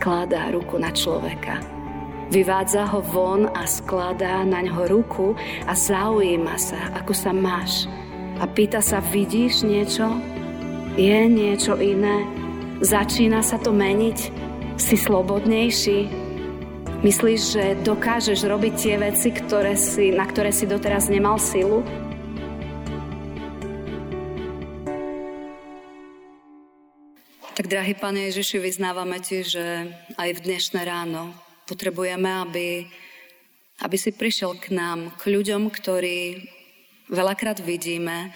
skladá ruku na človeka. Vyvádza ho von a skladá na ňo ruku a zaujíma sa, ako sa máš. A pýta sa, vidíš niečo? Je niečo iné? Začína sa to meniť? Si slobodnejší? Myslíš, že dokážeš robiť tie veci, ktoré si, na ktoré si doteraz nemal silu? Drahý Pane Ježiši, vyznávame Ti, že aj v dnešné ráno potrebujeme, aby, aby si prišiel k nám, k ľuďom, ktorí veľakrát vidíme,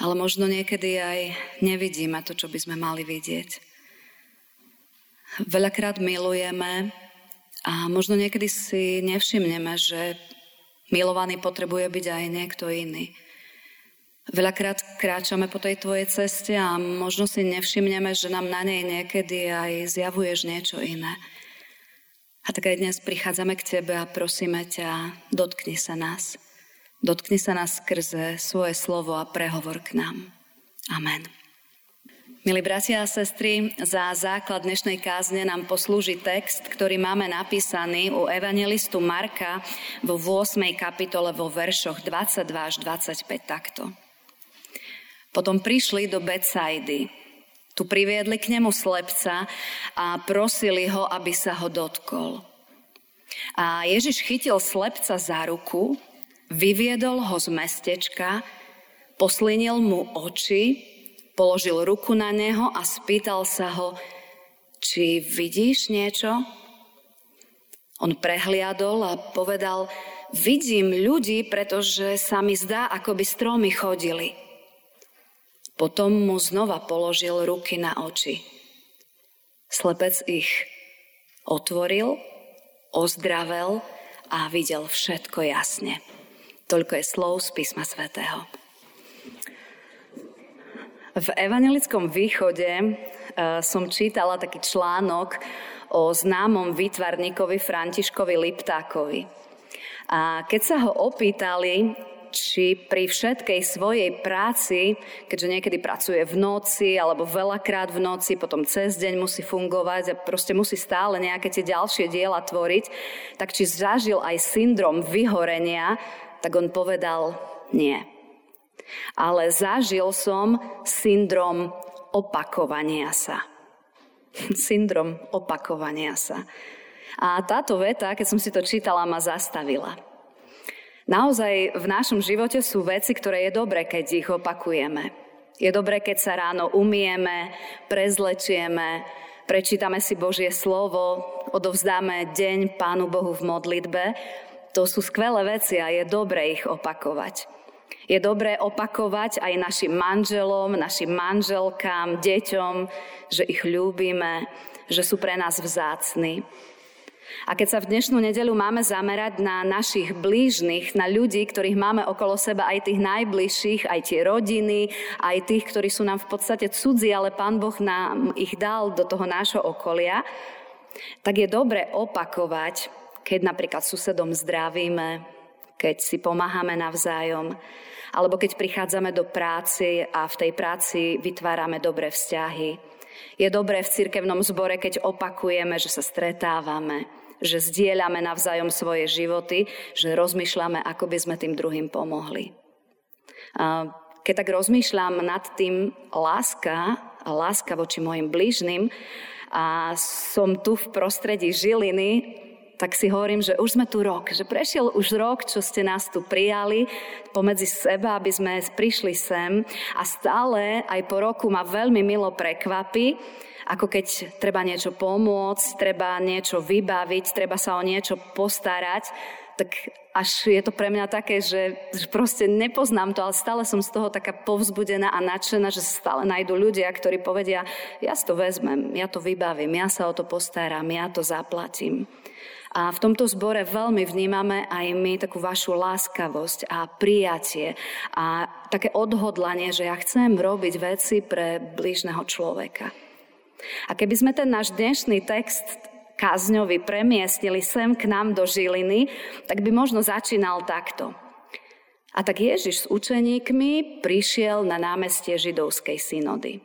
ale možno niekedy aj nevidíme to, čo by sme mali vidieť. Veľakrát milujeme a možno niekedy si nevšimneme, že milovaný potrebuje byť aj niekto iný. Veľakrát kráčame po tej tvojej ceste a možno si nevšimneme, že nám na nej niekedy aj zjavuješ niečo iné. A tak aj dnes prichádzame k Tebe a prosíme ťa, dotkni sa nás. Dotkni sa nás skrze svoje slovo a prehovor k nám. Amen. Milí bratia a sestry, za základ dnešnej kázne nám poslúži text, ktorý máme napísaný u evangelistu Marka vo 8. kapitole vo veršoch 22 až 25 takto. Potom prišli do Betsaidy. Tu priviedli k nemu slepca a prosili ho, aby sa ho dotkol. A Ježiš chytil slepca za ruku, vyviedol ho z mestečka, poslinil mu oči, položil ruku na neho a spýtal sa ho, či vidíš niečo? On prehliadol a povedal, vidím ľudí, pretože sa mi zdá, ako by stromy chodili. Potom mu znova položil ruky na oči. Slepec ich otvoril, ozdravel a videl všetko jasne. Toľko je slov z písma svätého. V evangelickom východe e, som čítala taký článok o známom výtvarníkovi Františkovi Liptákovi. A keď sa ho opýtali, či pri všetkej svojej práci, keďže niekedy pracuje v noci alebo veľakrát v noci, potom cez deň musí fungovať a proste musí stále nejaké tie ďalšie diela tvoriť, tak či zažil aj syndrom vyhorenia, tak on povedal nie. Ale zažil som syndrom opakovania sa. syndrom opakovania sa. A táto veta, keď som si to čítala, ma zastavila. Naozaj v našom živote sú veci, ktoré je dobré, keď ich opakujeme. Je dobré, keď sa ráno umieme, prezlečieme, prečítame si Božie slovo, odovzdáme deň Pánu Bohu v modlitbe. To sú skvelé veci a je dobré ich opakovať. Je dobré opakovať aj našim manželom, našim manželkám, deťom, že ich ľúbime, že sú pre nás vzácni. A keď sa v dnešnú nedeľu máme zamerať na našich blížnych, na ľudí, ktorých máme okolo seba, aj tých najbližších, aj tie rodiny, aj tých, ktorí sú nám v podstate cudzí, ale Pán Boh nám ich dal do toho nášho okolia, tak je dobre opakovať, keď napríklad susedom zdravíme, keď si pomáhame navzájom, alebo keď prichádzame do práce a v tej práci vytvárame dobré vzťahy. Je dobré v cirkevnom zbore, keď opakujeme, že sa stretávame, že zdieľame navzájom svoje životy, že rozmýšľame, ako by sme tým druhým pomohli. Keď tak rozmýšľam nad tým láska láska voči mojim blížnym a som tu v prostredí Žiliny, tak si hovorím, že už sme tu rok, že prešiel už rok, čo ste nás tu prijali pomedzi seba, aby sme prišli sem a stále aj po roku ma veľmi milo prekvapí, ako keď treba niečo pomôcť, treba niečo vybaviť, treba sa o niečo postarať, tak až je to pre mňa také, že, proste nepoznám to, ale stále som z toho taká povzbudená a nadšená, že stále nájdú ľudia, ktorí povedia, ja si to vezmem, ja to vybavím, ja sa o to postaram, ja to zaplatím. A v tomto zbore veľmi vnímame aj my takú vašu láskavosť a prijatie a také odhodlanie, že ja chcem robiť veci pre blížneho človeka. A keby sme ten náš dnešný text kázňovi premiestnili sem k nám do Žiliny, tak by možno začínal takto. A tak Ježiš s učeníkmi prišiel na námestie židovskej synody.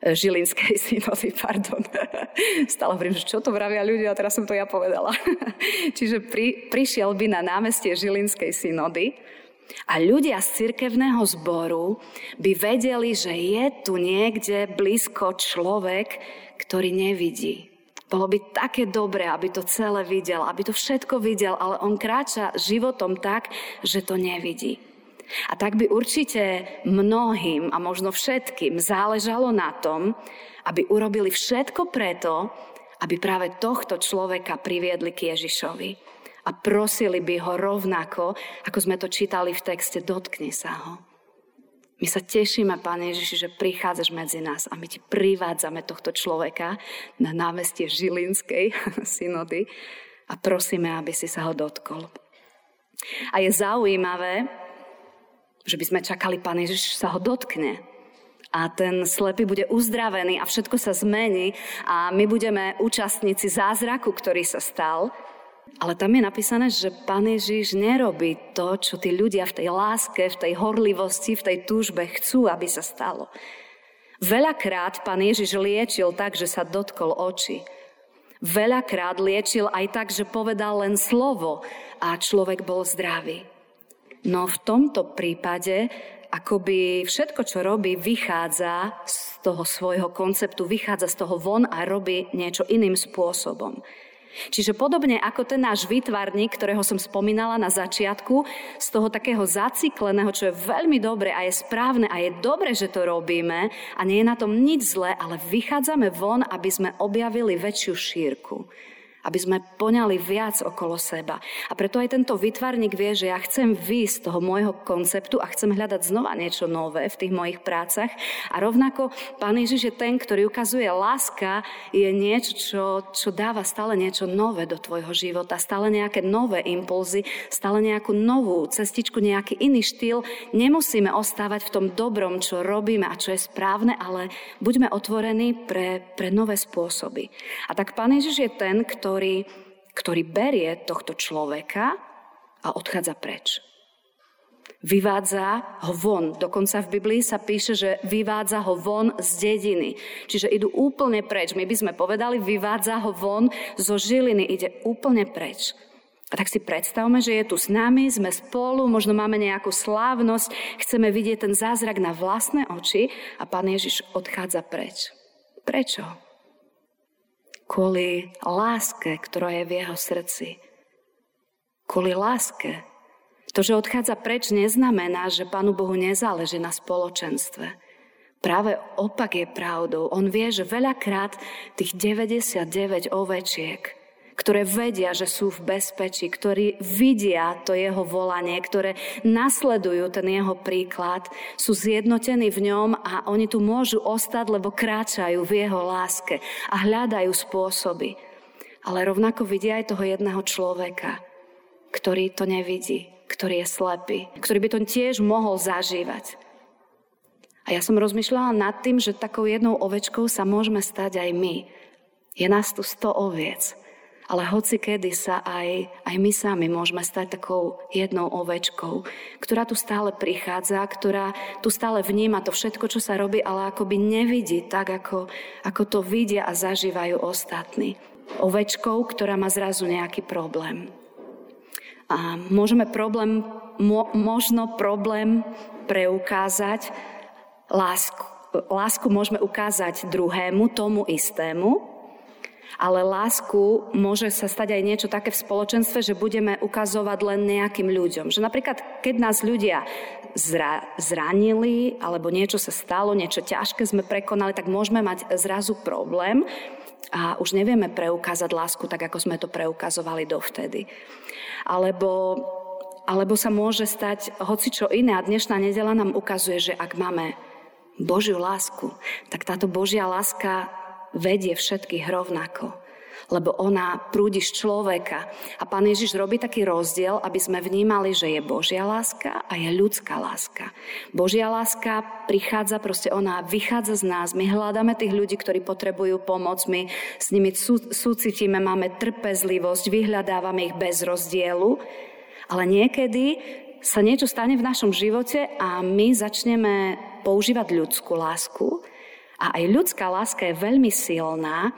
Žilinskej synody, pardon. Stále hovorím, že čo to vravia ľudia, a teraz som to ja povedala. Čiže pri, prišiel by na námestie Žilinskej synody a ľudia z cirkevného zboru by vedeli, že je tu niekde blízko človek, ktorý nevidí. Bolo by také dobré, aby to celé videl, aby to všetko videl, ale on kráča životom tak, že to nevidí. A tak by určite mnohým a možno všetkým záležalo na tom, aby urobili všetko preto, aby práve tohto človeka priviedli k Ježišovi. A prosili by ho rovnako, ako sme to čítali v texte, dotkni sa ho. My sa tešíme, Pane Ježiši, že prichádzaš medzi nás a my ti privádzame tohto človeka na námestie Žilinskej synody a prosíme, aby si sa ho dotkol. A je zaujímavé, že by sme čakali, Pán Ježiš sa ho dotkne a ten slepý bude uzdravený a všetko sa zmení a my budeme účastníci zázraku, ktorý sa stal. Ale tam je napísané, že Pán Ježiš nerobí to, čo tí ľudia v tej láske, v tej horlivosti, v tej túžbe chcú, aby sa stalo. Veľakrát Pán Ježiš liečil tak, že sa dotkol očí. Veľakrát liečil aj tak, že povedal len slovo a človek bol zdravý. No v tomto prípade akoby všetko, čo robí, vychádza z toho svojho konceptu, vychádza z toho von a robí niečo iným spôsobom. Čiže podobne ako ten náš výtvarník, ktorého som spomínala na začiatku, z toho takého zacikleného, čo je veľmi dobre a je správne a je dobre, že to robíme a nie je na tom nič zlé, ale vychádzame von, aby sme objavili väčšiu šírku aby sme poňali viac okolo seba. A preto aj tento vytvarník vie, že ja chcem výjsť z toho môjho konceptu a chcem hľadať znova niečo nové v tých mojich prácach. A rovnako Pán Ježiš je ten, ktorý ukazuje láska, je niečo, čo, čo dáva stále niečo nové do tvojho života, stále nejaké nové impulzy, stále nejakú novú cestičku, nejaký iný štýl. Nemusíme ostávať v tom dobrom, čo robíme a čo je správne, ale buďme otvorení pre, pre nové spôsoby. A tak Pán Ježiš je ten, kto ktorý, ktorý berie tohto človeka a odchádza preč. Vyvádza ho von. Dokonca v Biblii sa píše, že vyvádza ho von z dediny. Čiže idú úplne preč. My by sme povedali, vyvádza ho von zo žiliny. Ide úplne preč. A tak si predstavme, že je tu s nami, sme spolu, možno máme nejakú slávnosť, chceme vidieť ten zázrak na vlastné oči a Pán Ježiš odchádza preč. Prečo? Kvôli láske, ktorá je v jeho srdci. Kvôli láske. To, že odchádza preč, neznamená, že Pánu Bohu nezáleží na spoločenstve. Práve opak je pravdou. On vie, že veľakrát tých 99 ovečiek ktoré vedia, že sú v bezpečí, ktorí vidia to jeho volanie, ktoré nasledujú ten jeho príklad, sú zjednotení v ňom a oni tu môžu ostať, lebo kráčajú v jeho láske a hľadajú spôsoby. Ale rovnako vidia aj toho jedného človeka, ktorý to nevidí, ktorý je slepý, ktorý by to tiež mohol zažívať. A ja som rozmýšľala nad tým, že takou jednou ovečkou sa môžeme stať aj my. Je nás tu sto oviec ale hoci kedy sa aj, aj my sami môžeme stať takou jednou ovečkou, ktorá tu stále prichádza, ktorá tu stále vníma to všetko, čo sa robí, ale akoby nevidí tak, ako, ako to vidia a zažívajú ostatní. Ovečkou, ktorá má zrazu nejaký problém. A môžeme problém, mo, možno problém preukázať lásku. Lásku môžeme ukázať druhému, tomu istému, ale lásku môže sa stať aj niečo také v spoločenstve, že budeme ukazovať len nejakým ľuďom. Že napríklad, keď nás ľudia zra- zranili, alebo niečo sa stalo, niečo ťažké sme prekonali, tak môžeme mať zrazu problém a už nevieme preukázať lásku tak, ako sme to preukazovali dovtedy. Alebo, alebo sa môže stať hoci čo iné a dnešná nedela nám ukazuje, že ak máme Božiu lásku, tak táto Božia láska vedie všetkých rovnako lebo ona prúdi z človeka. A pán Ježiš robí taký rozdiel, aby sme vnímali, že je Božia láska a je ľudská láska. Božia láska prichádza, proste ona vychádza z nás. My hľadáme tých ľudí, ktorí potrebujú pomoc, my s nimi sú, súcitíme, máme trpezlivosť, vyhľadávame ich bez rozdielu. Ale niekedy sa niečo stane v našom živote a my začneme používať ľudskú lásku A aj ľudská láska je veľmi silná,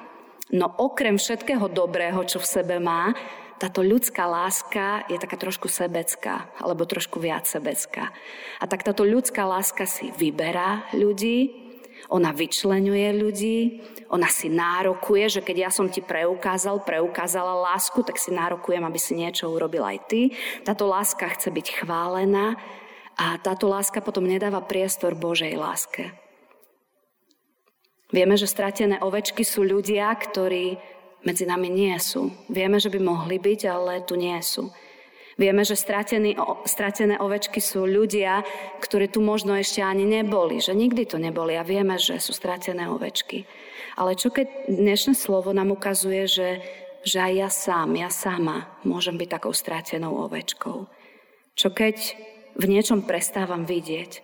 no okrem všetkého dobrého, čo v sebe má, táto ľudská láska je taká trošku sebecká, alebo trošku viac sebecká. A tak táto ľudská láska si vyberá ľudí, ona vyčlenuje ľudí, ona si nárokuje, že keď ja som ti preukázal, preukázala lásku, tak si nárokujem, aby si niečo urobil aj ty. Táto láska chce byť chválená a táto láska potom nedáva priestor Božej láske. Vieme, že stratené ovečky sú ľudia, ktorí medzi nami nie sú. Vieme, že by mohli byť, ale tu nie sú. Vieme, že stratené, stratené ovečky sú ľudia, ktorí tu možno ešte ani neboli, že nikdy to neboli a vieme, že sú stratené ovečky. Ale čo keď dnešné slovo nám ukazuje, že, že aj ja sám, ja sama môžem byť takou stratenou ovečkou? Čo keď v niečom prestávam vidieť?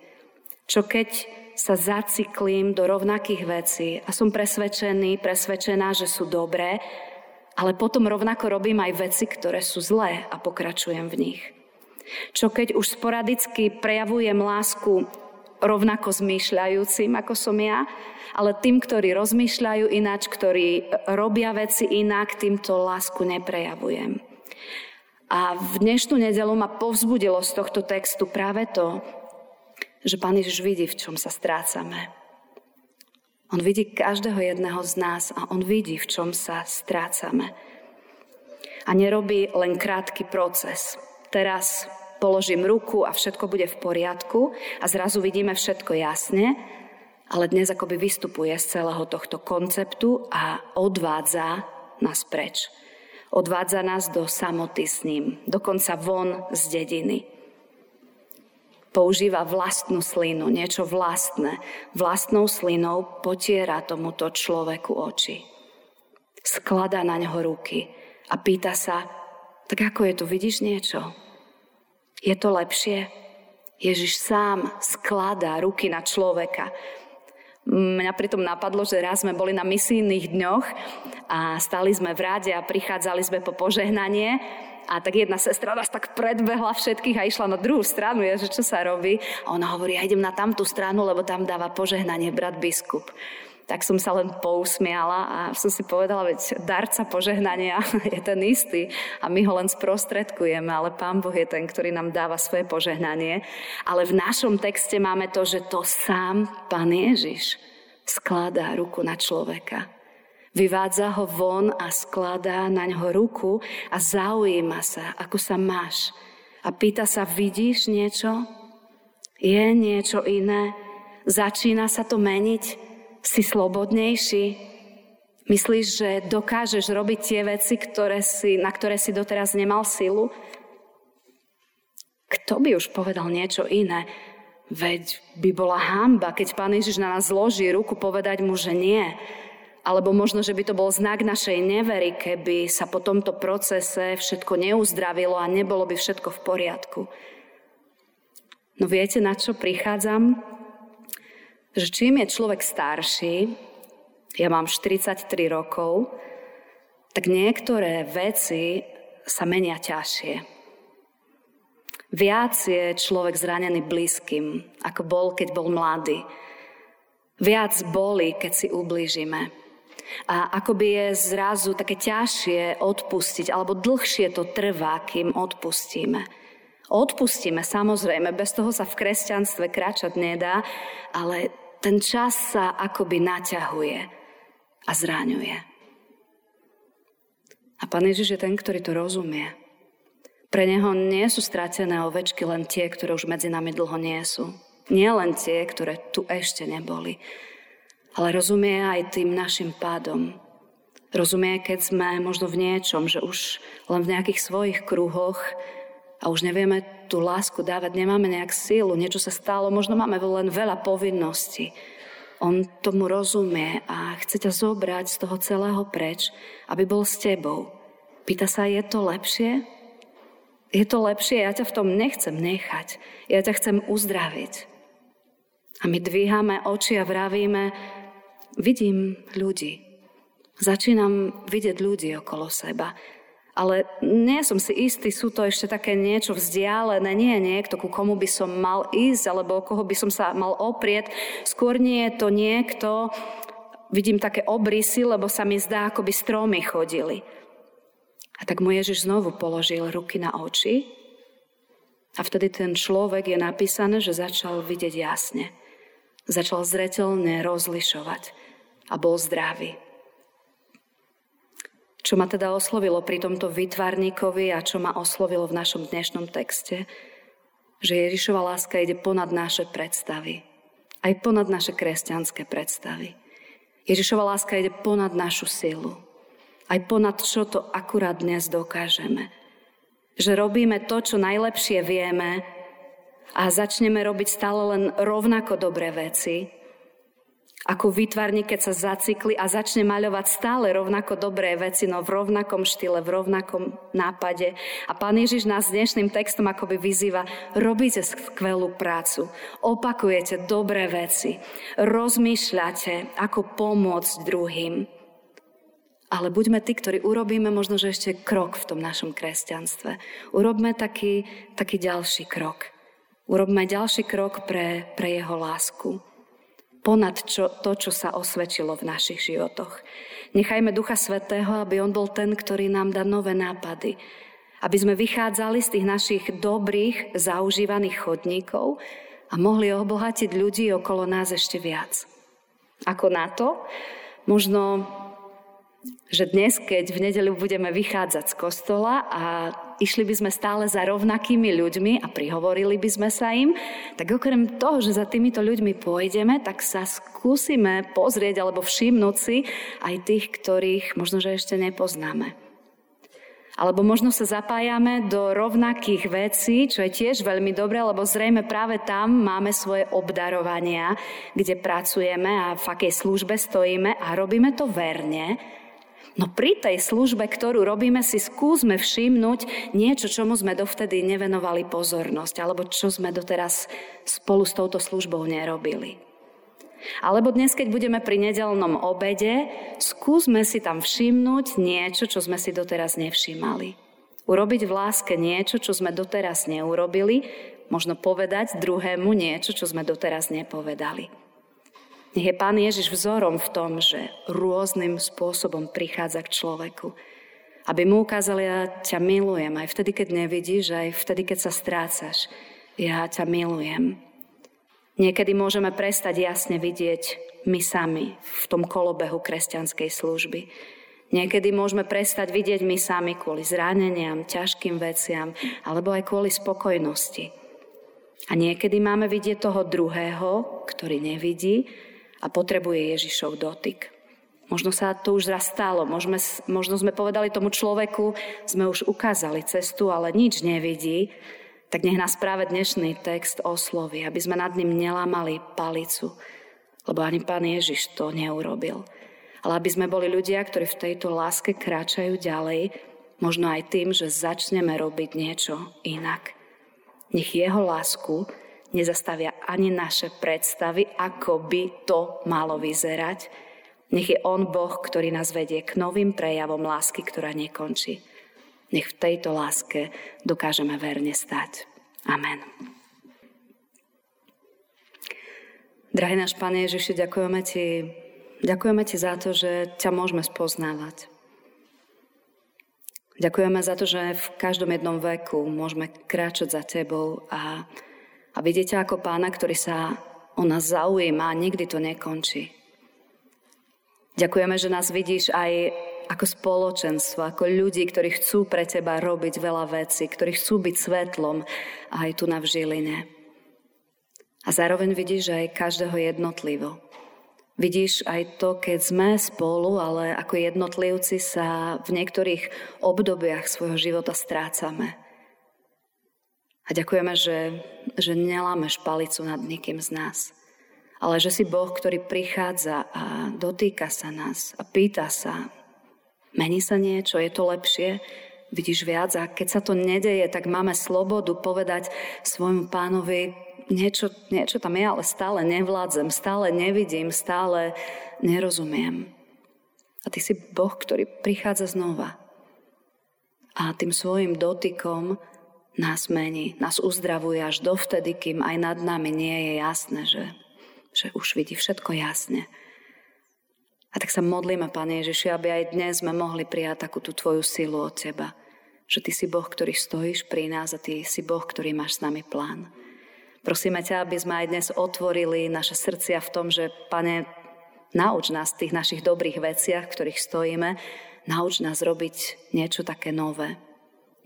Čo keď sa zaciklím do rovnakých vecí a som presvedčený, presvedčená, že sú dobré, ale potom rovnako robím aj veci, ktoré sú zlé a pokračujem v nich. Čo keď už sporadicky prejavujem lásku rovnako zmýšľajúcim, ako som ja, ale tým, ktorí rozmýšľajú ináč, ktorí robia veci inak, týmto lásku neprejavujem. A v dnešnú nedelu ma povzbudilo z tohto textu práve to, že Pán Ježiš vidí, v čom sa strácame. On vidí každého jedného z nás a on vidí, v čom sa strácame. A nerobí len krátky proces. Teraz položím ruku a všetko bude v poriadku a zrazu vidíme všetko jasne, ale dnes akoby vystupuje z celého tohto konceptu a odvádza nás preč. Odvádza nás do samoty s ním, dokonca von z dediny používa vlastnú slinu, niečo vlastné. Vlastnou slinou potiera tomuto človeku oči. Skladá na ňo ruky a pýta sa, tak ako je to, vidíš niečo? Je to lepšie? Ježiš sám skladá ruky na človeka. Mňa pritom napadlo, že raz sme boli na misijných dňoch a stali sme v rade a prichádzali sme po požehnanie a tak jedna sestra nás tak predbehla všetkých a išla na druhú stranu, je, že čo sa robí. A ona hovorí, ja idem na tamtú stranu, lebo tam dáva požehnanie brat biskup. Tak som sa len pousmiala a som si povedala, veď darca požehnania je ten istý a my ho len sprostredkujeme, ale Pán Boh je ten, ktorý nám dáva svoje požehnanie. Ale v našom texte máme to, že to sám Pán Ježiš skladá ruku na človeka. Vyvádza ho von a skladá na ňo ruku a zaujíma sa, ako sa máš. A pýta sa, vidíš niečo? Je niečo iné? Začína sa to meniť? Si slobodnejší? Myslíš, že dokážeš robiť tie veci, ktoré si, na ktoré si doteraz nemal silu? Kto by už povedal niečo iné? Veď by bola hamba, keď Pán Ježiš na nás zloží ruku, povedať mu, že nie. Alebo možno, že by to bol znak našej nevery, keby sa po tomto procese všetko neuzdravilo a nebolo by všetko v poriadku. No viete, na čo prichádzam? Že čím je človek starší, ja mám 43 rokov, tak niektoré veci sa menia ťažšie. Viac je človek zranený blízkym, ako bol, keď bol mladý. Viac boli, keď si ublížime. A akoby je zrazu také ťažšie odpustiť, alebo dlhšie to trvá, kým odpustíme. Odpustíme, samozrejme, bez toho sa v kresťanstve kráčať nedá, ale ten čas sa akoby naťahuje a zráňuje. A Pán Ježiš je ten, ktorý to rozumie. Pre Neho nie sú stratené ovečky len tie, ktoré už medzi nami dlho nie sú. Nie len tie, ktoré tu ešte neboli ale rozumie aj tým našim pádom. Rozumie, keď sme možno v niečom, že už len v nejakých svojich kruhoch a už nevieme tú lásku dávať, nemáme nejak sílu, niečo sa stalo, možno máme len veľa povinností. On tomu rozumie a chce ťa zobrať z toho celého preč, aby bol s tebou. Pýta sa, je to lepšie? Je to lepšie, ja ťa v tom nechcem nechať. Ja ťa chcem uzdraviť. A my dvíhame oči a vravíme, vidím ľudí. Začínam vidieť ľudí okolo seba. Ale nie som si istý, sú to ešte také niečo vzdialené, nie je niekto, ku komu by som mal ísť, alebo o koho by som sa mal oprieť. Skôr nie je to niekto, vidím také obrysy, lebo sa mi zdá, ako by stromy chodili. A tak mu Ježiš znovu položil ruky na oči a vtedy ten človek je napísané, že začal vidieť jasne. Začal zretelne rozlišovať a bol zdravý. Čo ma teda oslovilo pri tomto vytvarníkovi a čo ma oslovilo v našom dnešnom texte, že Ježišova láska ide ponad naše predstavy. Aj ponad naše kresťanské predstavy. Ježišova láska ide ponad našu silu. Aj ponad čo to akurát dnes dokážeme. Že robíme to, čo najlepšie vieme a začneme robiť stále len rovnako dobré veci, ako výtvarník, keď sa zacykli a začne maľovať stále rovnako dobré veci, no v rovnakom štýle, v rovnakom nápade. A pán Ježiš nás dnešným textom akoby vyzýva, robíte skvelú prácu, opakujete dobré veci, rozmýšľate, ako pomôcť druhým. Ale buďme tí, ktorí urobíme možno, že ešte krok v tom našom kresťanstve. Urobme taký, taký ďalší krok. Urobme ďalší krok pre, pre jeho lásku ponad čo, to, čo sa osvedčilo v našich životoch. Nechajme Ducha Svetého, aby On bol ten, ktorý nám dá nové nápady. Aby sme vychádzali z tých našich dobrých, zaužívaných chodníkov a mohli obohatiť ľudí okolo nás ešte viac. Ako na to? Možno že dnes, keď v nedeľu budeme vychádzať z kostola a išli by sme stále za rovnakými ľuďmi a prihovorili by sme sa im, tak okrem toho, že za týmito ľuďmi pôjdeme, tak sa skúsime pozrieť alebo všimnúť si aj tých, ktorých možno, že ešte nepoznáme. Alebo možno sa zapájame do rovnakých vecí, čo je tiež veľmi dobré, lebo zrejme práve tam máme svoje obdarovania, kde pracujeme a v akej službe stojíme a robíme to verne, No pri tej službe, ktorú robíme, si skúsme všimnúť niečo, čomu sme dovtedy nevenovali pozornosť, alebo čo sme doteraz spolu s touto službou nerobili. Alebo dnes, keď budeme pri nedelnom obede, skúsme si tam všimnúť niečo, čo sme si doteraz nevšímali. Urobiť v láske niečo, čo sme doteraz neurobili, možno povedať druhému niečo, čo sme doteraz nepovedali. Nech je Pán Ježiš vzorom v tom, že rôznym spôsobom prichádza k človeku. Aby mu ukázal, ja ťa milujem, aj vtedy, keď nevidíš, aj vtedy, keď sa strácaš. Ja ťa milujem. Niekedy môžeme prestať jasne vidieť my sami v tom kolobehu kresťanskej služby. Niekedy môžeme prestať vidieť my sami kvôli zraneniam, ťažkým veciam, alebo aj kvôli spokojnosti. A niekedy máme vidieť toho druhého, ktorý nevidí, a potrebuje Ježišov dotyk. Možno sa to už raz stalo, možno, sme povedali tomu človeku, sme už ukázali cestu, ale nič nevidí, tak nech nás práve dnešný text osloví, aby sme nad ním nelámali palicu, lebo ani pán Ježiš to neurobil. Ale aby sme boli ľudia, ktorí v tejto láske kráčajú ďalej, možno aj tým, že začneme robiť niečo inak. Nech jeho lásku nezastavia ani naše predstavy, ako by to malo vyzerať. Nech je On Boh, ktorý nás vedie k novým prejavom lásky, ktorá nekončí. Nech v tejto láske dokážeme verne stať. Amen. Drahý náš Pane Ježiši, ďakujeme Ti, ďakujeme Ti za to, že ťa môžeme spoznávať. Ďakujeme za to, že v každom jednom veku môžeme kráčať za Tebou a a vidíte ako pána, ktorý sa o nás zaujíma a nikdy to nekončí. Ďakujeme, že nás vidíš aj ako spoločenstvo, ako ľudí, ktorí chcú pre teba robiť veľa vecí, ktorí chcú byť svetlom aj tu na Vžiline. A zároveň vidíš aj každého jednotlivo. Vidíš aj to, keď sme spolu, ale ako jednotlivci sa v niektorých obdobiach svojho života strácame. A ďakujeme, že, že nelámeš palicu nad nikým z nás. Ale že si Boh, ktorý prichádza a dotýka sa nás a pýta sa, mení sa niečo, je to lepšie, vidíš viac a keď sa to nedeje, tak máme slobodu povedať svojmu pánovi, niečo, niečo tam je, ale stále nevládzem, stále nevidím, stále nerozumiem. A ty si Boh, ktorý prichádza znova a tým svojim dotykom nás mení, nás uzdravuje až dovtedy, kým aj nad nami nie je jasné, že, že už vidí všetko jasne. A tak sa modlíme, Pane Ježiši, aby aj dnes sme mohli prijať takú tú Tvoju silu od Teba. Že Ty si Boh, ktorý stojíš pri nás a Ty si Boh, ktorý máš s nami plán. Prosíme ťa, aby sme aj dnes otvorili naše srdcia v tom, že, Pane, nauč nás v tých našich dobrých veciach, v ktorých stojíme, nauč nás robiť niečo také nové,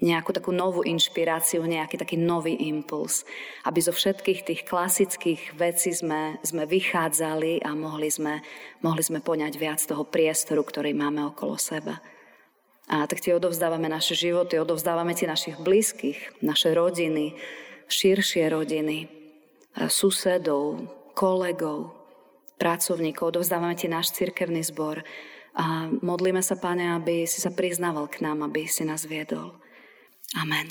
nejakú takú novú inšpiráciu, nejaký taký nový impuls. Aby zo všetkých tých klasických vecí sme, sme vychádzali a mohli sme, mohli sme poňať viac toho priestoru, ktorý máme okolo seba. A tak ti odovzdávame naše životy, odovzdávame ti našich blízkych, naše rodiny, širšie rodiny, susedov, kolegov, pracovníkov, odovzdávame ti náš cirkevný zbor a modlíme sa, Pane, aby si sa priznával k nám, aby si nás viedol. Amen.